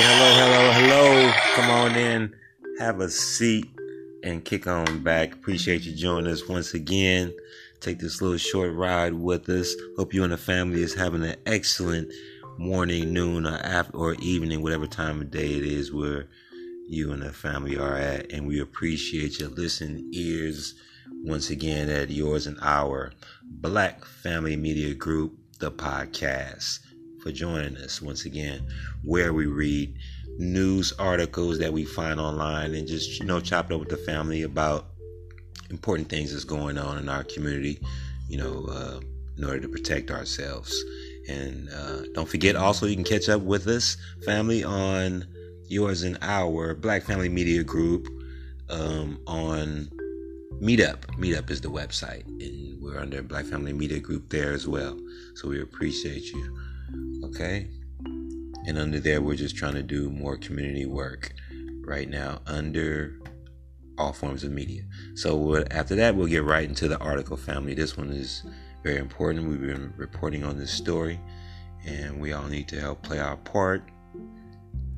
hello, hello, hello. Come on in, have a seat, and kick on back. Appreciate you joining us once again. Take this little short ride with us. Hope you and the family is having an excellent morning, noon, or after, or evening, whatever time of day it is where you and the family are at. And we appreciate your listening ears once again at yours and our Black Family Media Group, the podcast for joining us once again, where we read news articles that we find online and just, you know, chop it up with the family about important things that's going on in our community, you know, uh, in order to protect ourselves. And uh, don't forget also, you can catch up with us, family, on yours and our Black Family Media Group um, on Meetup. Meetup is the website, and we're under Black Family Media Group there as well. So we appreciate you. Okay? And under there, we're just trying to do more community work right now under all forms of media. So after that, we'll get right into the article family. This one is very important. We've been reporting on this story, and we all need to help play our part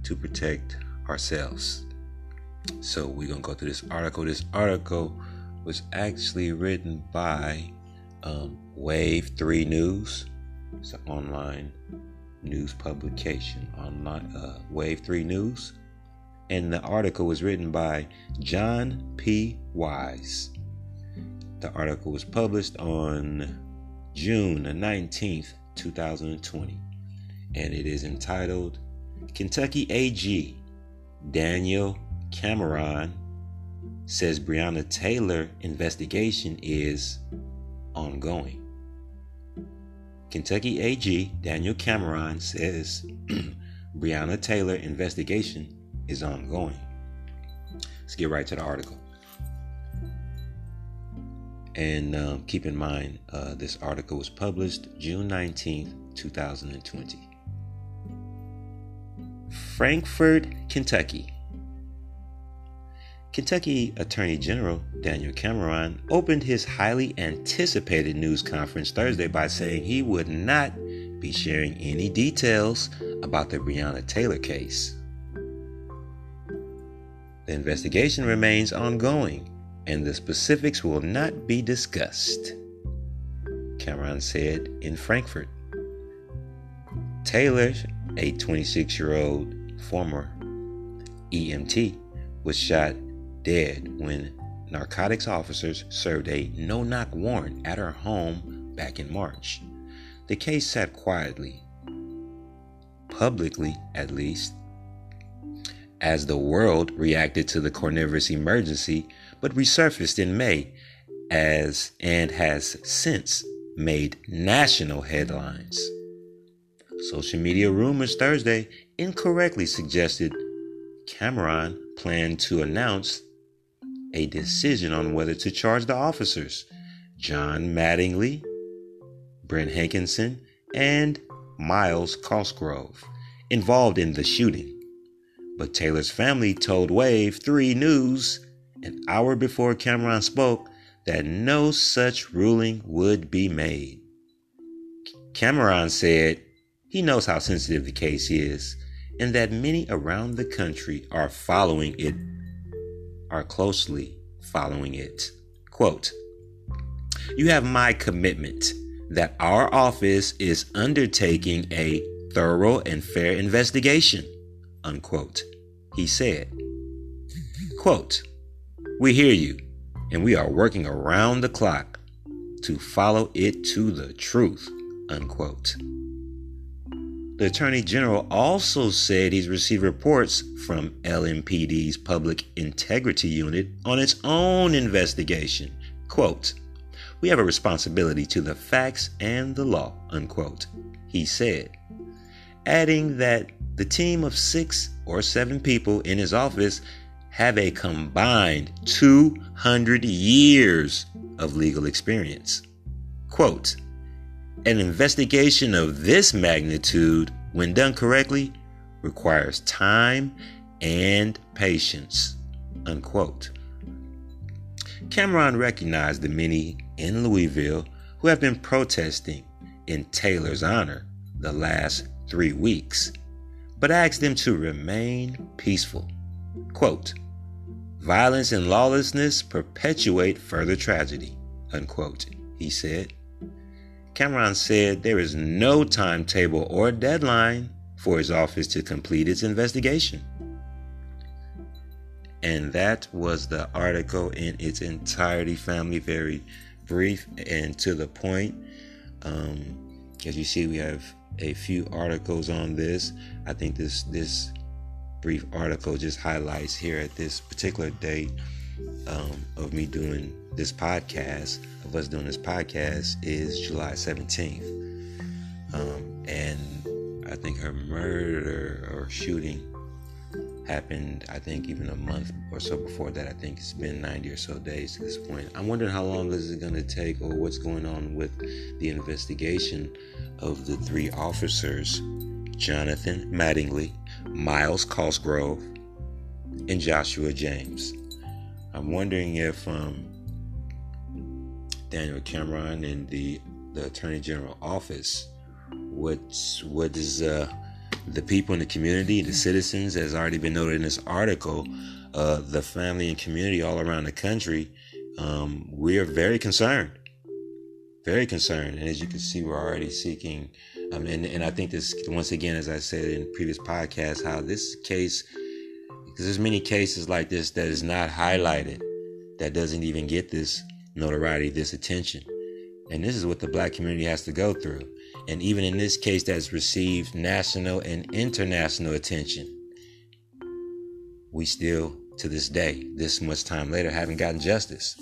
to protect ourselves. So we're gonna go through this article. This article was actually written by um, Wave Three News. It's an online news publication, online uh, Wave Three News, and the article was written by John P. Wise. The article was published on June the 19th, 2020, and it is entitled Kentucky AG Daniel Cameron says Breonna Taylor investigation is ongoing. Kentucky AG Daniel Cameron says Breonna Taylor investigation is ongoing. Let's get right to the article. And um, keep in mind, uh, this article was published June 19th, 2020. Frankfort, Kentucky. Kentucky Attorney General Daniel Cameron opened his highly anticipated news conference Thursday by saying he would not be sharing any details about the Breonna Taylor case. The investigation remains ongoing and the specifics will not be discussed, Cameron said in Frankfort. Taylor, a 26 year old former EMT, was shot dead when narcotics officers served a no knock warrant at her home back in March. The case sat quietly, publicly at least, as the world reacted to the coronavirus emergency, but resurfaced in May as and has since made national headlines. Social media rumors Thursday incorrectly suggested Cameron planned to announce a decision on whether to charge the officers, John Mattingly, Brent Hankison, and Myles Cosgrove, involved in the shooting. But Taylor's family told Wave 3 News an hour before Cameron spoke that no such ruling would be made. Cameron said he knows how sensitive the case is and that many around the country are following it are closely following it. Quote You have my commitment that our office is undertaking a thorough and fair investigation. Unquote. He said, Quote, We hear you, and we are working around the clock to follow it to the truth. Unquote. The Attorney General also said he's received reports from LMPD's Public Integrity Unit on its own investigation. Quote, We have a responsibility to the facts and the law, unquote, he said, adding that the team of six or seven people in his office have a combined 200 years of legal experience. Quote, an investigation of this magnitude, when done correctly, requires time and patience. Unquote. Cameron recognized the many in Louisville who have been protesting in Taylor's honor the last three weeks, but asked them to remain peaceful. Quote, Violence and lawlessness perpetuate further tragedy, unquote, he said. Cameron said there is no timetable or deadline for his office to complete its investigation. And that was the article in its entirety, family. Very brief and to the point. Um, as you see, we have a few articles on this. I think this this brief article just highlights here at this particular date um, of me doing this podcast, of us doing this podcast, is July 17th. Um, and I think her murder or shooting happened, I think, even a month or so before that. I think it's been 90 or so days to this point. I'm wondering how long is it going to take or what's going on with the investigation of the three officers Jonathan Mattingly, Myles Cosgrove, and Joshua James. I'm wondering if um, Daniel Cameron and the, the Attorney General office, what's what is uh, the people in the community, the citizens, as already been noted in this article, uh, the family and community all around the country, um, we are very concerned. Very concerned. And as you can see, we're already seeking, um, and, and I think this, once again, as I said in previous podcasts, how this case, because there's many cases like this that is not highlighted, that doesn't even get this notoriety, this attention. And this is what the black community has to go through. And even in this case, that's received national and international attention, we still, to this day, this much time later, haven't gotten justice,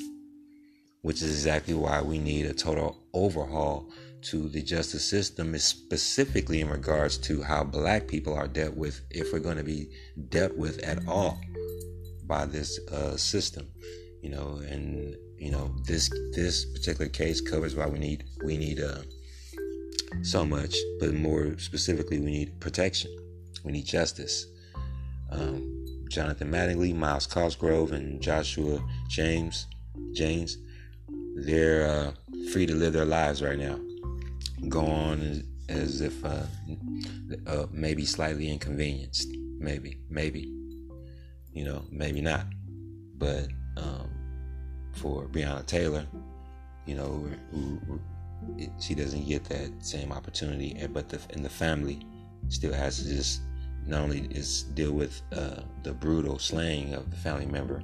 which is exactly why we need a total overhaul to the justice system, is specifically in regards to how black people are dealt with, if we're going to be dealt with at all by this uh, system, you know, and you know this this particular case covers why we need we need uh, so much, but more specifically, we need protection. We need justice. Um, Jonathan Mattingly, Myles Cosgrove, and Joshua James, James, they're uh, free to live their lives right now. Go on as if uh, uh, maybe slightly inconvenienced, maybe, maybe, you know, maybe not. But um, for Breonna Taylor, you know, who, who it, she doesn't get that same opportunity. But the, and the family still has to just not only is deal with uh, the brutal slaying of the family member,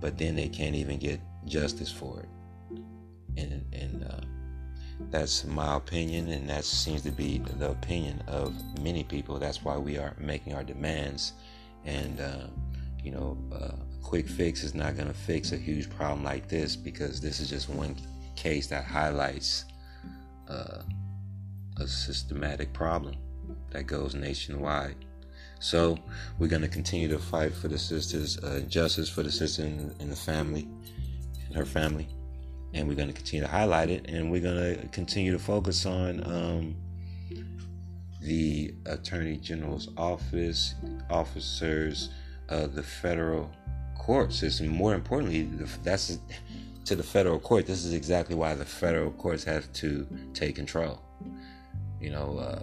but then they can't even get justice for it. And and that's my opinion, and that seems to be the opinion of many people. That's why we are making our demands. And uh, you know, a uh, quick fix is not going to fix a huge problem like this because this is just one case that highlights uh, a systematic problem that goes nationwide. So we're going to continue to fight for the sister's uh, justice for the sister in, in the family, and her family, and we're going to continue to highlight it, and we're going to continue to focus on um, the Attorney General's office, officers, uh, the federal court system. More importantly, that's to the federal court. This is exactly why the federal courts have to take control. You know, uh,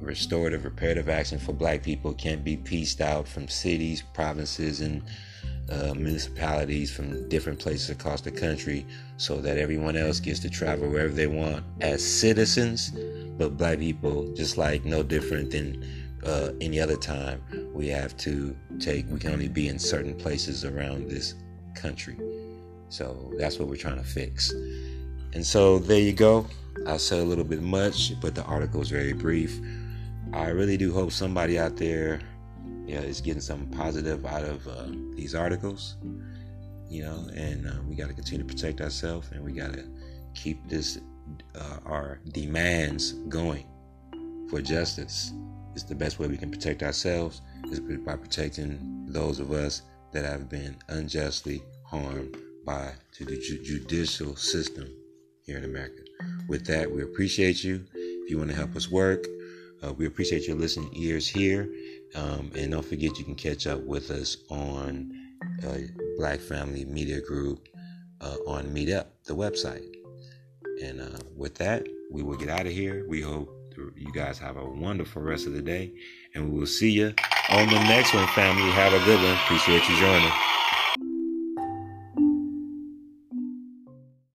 restorative, reparative action for black people can't be pieced out from cities, provinces, and uh, municipalities from different places across the country so that everyone else gets to travel wherever they want as citizens. But black people, just like no different than uh, any other time, we have to take, we can only be in certain places around this country. So that's what we're trying to fix. And so there you go. I said a little bit much, but the article is very brief. I really do hope somebody out there yeah, is getting something positive out of uh, these articles. You know, and uh, we got to continue to protect ourselves and we got to keep this, uh, our demands going for justice. It's the best way we can protect ourselves is by protecting those of us that have been unjustly harmed by to the ju- judicial system here in America. With that, we appreciate you. If you want to help us work, uh, we appreciate your listening ears here. Um, and don't forget, you can catch up with us on uh, Black Family Media Group uh, on Meetup, the website. And uh, with that, we will get out of here. We hope you guys have a wonderful rest of the day, and we will see you on the next one, family. Have a good one. Appreciate you joining.